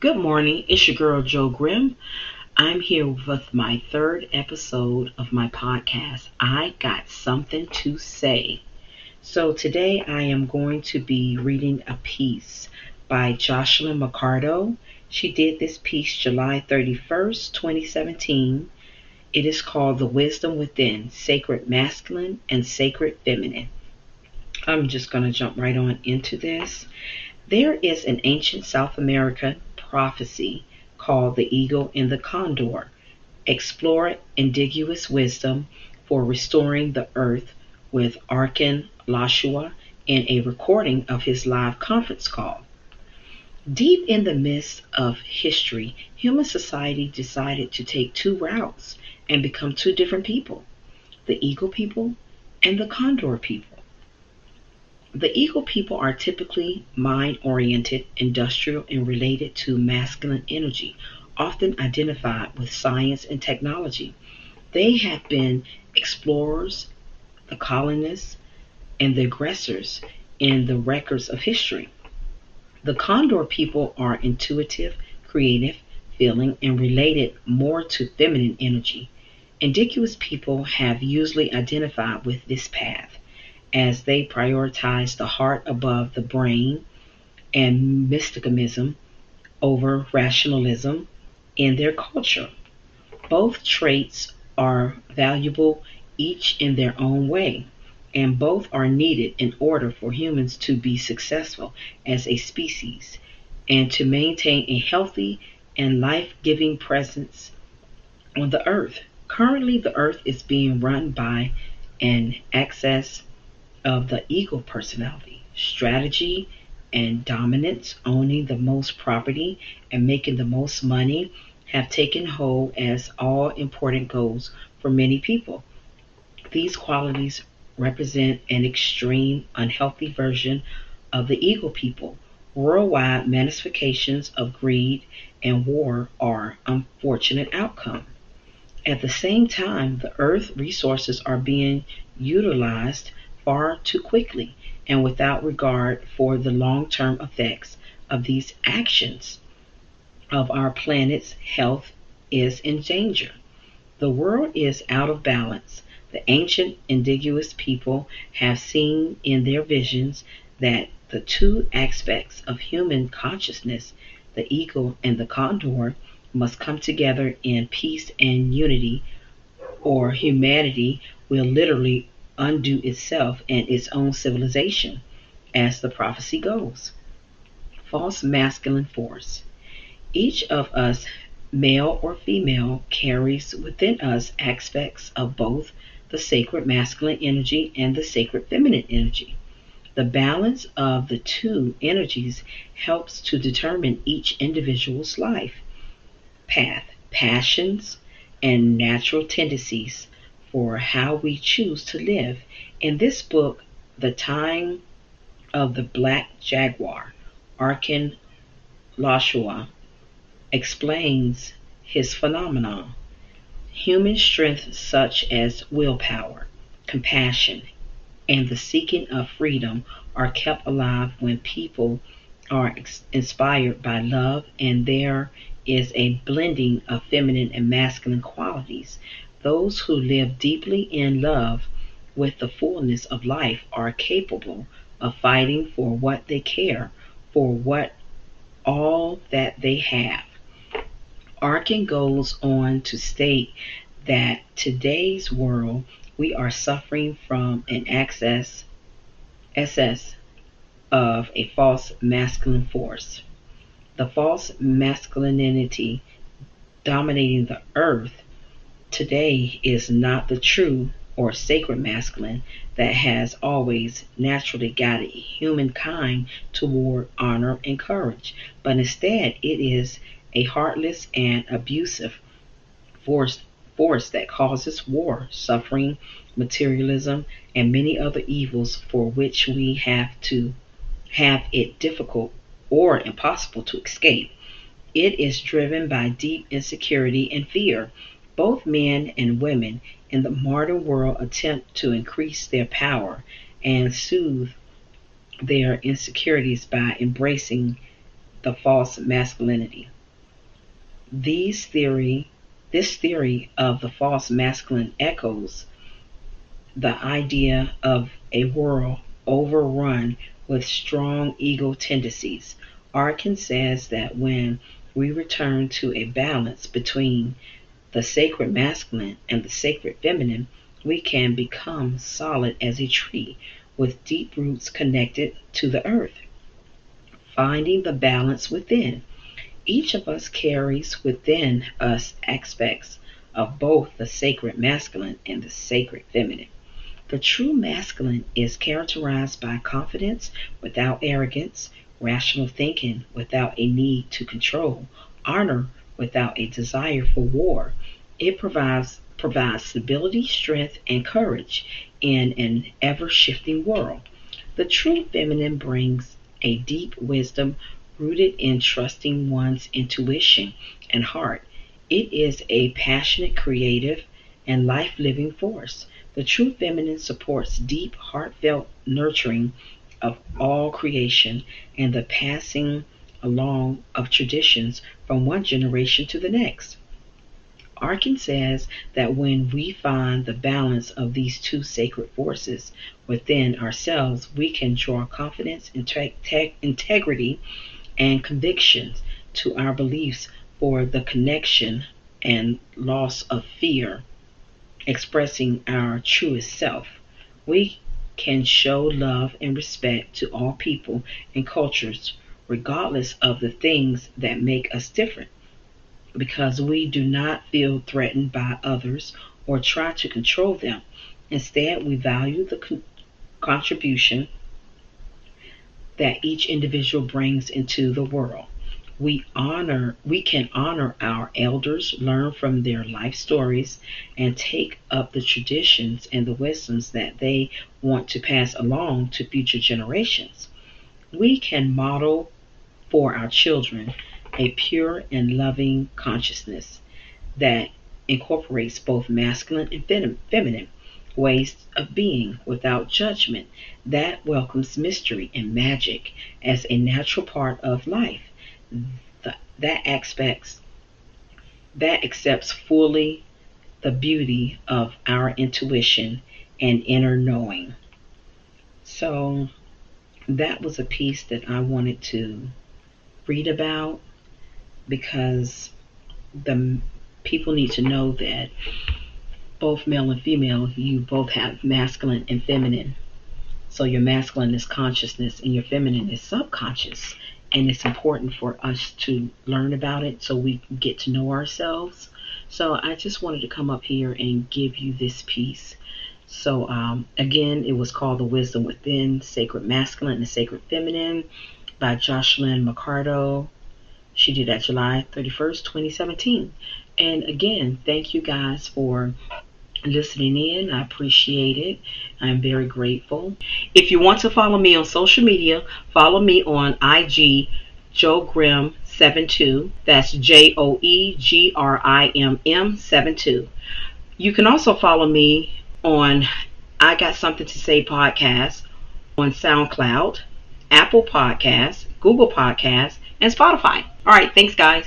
Good morning, it's your girl Joe Grimm. I'm here with my third episode of my podcast. I got something to say. So today I am going to be reading a piece by Jocelyn Mercado. She did this piece July 31st, 2017. It is called The Wisdom Within Sacred Masculine and Sacred Feminine. I'm just going to jump right on into this. There is an ancient South American prophecy called The Eagle and the Condor. Explore indigenous wisdom for restoring the earth with Arkan Lushwala in a recording of his live conference call. Deep in the midst of history, human society decided to take two routes and become two different people the eagle people and the condor people. The eagle people are typically mind oriented, industrial, and related to masculine energy, often identified with science and technology. They have been explorers, the colonists, and the aggressors in the records of history. The condor people are intuitive, creative, feeling, and related more to feminine energy. Indigenous people have usually identified with this path as they prioritize the heart above the brain and mysticism over rationalism in their culture. Both traits are valuable each in their own way, and both are needed in order for humans to be successful as a species and to maintain a healthy and life giving presence on the earth. Currently, the earth is being run by an excess of the eagle personality, strategy and dominance, owning the most property and making the most money have taken hold as all important goals for many people. These qualities represent an extreme, unhealthy version of the eagle people. Worldwide manifestations of greed and war are unfortunate outcome. At the same time, the earth resources are being utilized far too quickly and without regard for the long term effects of these actions of our planet's health is in danger. The world is out of balance. The ancient indigenous people have seen in their visions that the two aspects of human consciousness, the eagle and the condor, must come together in peace and unity, or humanity will literally undo itself and its own civilization, as the prophecy goes. False masculine force. Each of us, male or female, carries within us aspects of both the sacred masculine energy and the sacred feminine energy. The balance of the two energies helps to determine each individual's life path, passions, and natural tendencies for how we choose to live. In this book, The Time of the Black Jaguar, Arkan Lushwala explains his phenomenon. Human strength such as willpower, compassion, and the seeking of freedom are kept alive when people are inspired by love and there is a blending of feminine and masculine qualities those who live deeply in love with the fullness of life are capable of fighting for what they care, for what all that they have. Arkan goes on to state that today's world we are suffering from an excess excess of a false masculine force. The false masculinity dominating the earth today is not the true or sacred masculine that has always naturally guided humankind toward honor and courage, but instead it is a heartless and abusive force force that causes war, suffering, materialism, and many other evils for which we have to have it difficult or impossible to escape. It is driven by deep insecurity and fear both men and women in the modern world attempt to increase their power and soothe their insecurities by embracing the false masculinity. These theory, this theory of the false masculine echoes the idea of a world overrun with strong ego tendencies. Arkan says that when we return to a balance between the sacred masculine and the sacred feminine, we can become solid as a tree with deep roots connected to the earth. Finding the balance within. Each of us carries within us aspects of both the sacred masculine and the sacred feminine. The true masculine is characterized by confidence without arrogance, rational thinking without a need to control, honor without a desire for war. It provides provides stability, strength, and courage in an ever shifting world. The true feminine brings a deep wisdom rooted in trusting one's intuition and heart. It is a passionate, creative, and life living force. The true feminine supports deep, heartfelt nurturing of all creation and the passing along of traditions from one generation to the next. Arkan says that when we find the balance of these two sacred forces within ourselves, we can draw confidence, integrity, and convictions to our beliefs for the connection and loss of fear, expressing our truest self. We can show love and respect to all people and cultures, regardless of the things that make us different because we do not feel threatened by others or try to control them. Instead, we value the con- contribution that each individual brings into the world. We honor we can honor our elders, learn from their life stories and take up the traditions and the wisdoms that they want to pass along to future generations. We can model for our children a pure and loving consciousness that incorporates both masculine and fem- feminine ways of being without judgment that welcomes mystery and magic as a natural part of life. The, that aspects that accepts fully the beauty of our intuition and inner knowing. So that was a piece that I wanted to read about because the people need to know that both male and female, you both have masculine and feminine. So your masculine is consciousness and your feminine is subconscious. And it's important for us to learn about it so we get to know ourselves. So I just wanted to come up here and give you this piece. So um, again, it was called The Wisdom Within, Sacred Masculine and Sacred Feminine by Jocelyn McCardo she did that July 31st, 2017. And again, thank you guys for listening in. I appreciate it. I'm very grateful. If you want to follow me on social media, follow me on IG Joe Grimm 72. That's J O E G R I M M 72. You can also follow me on I Got Something to Say podcast on SoundCloud, Apple Podcasts, Google Podcasts, and Spotify. All right, thanks, guys.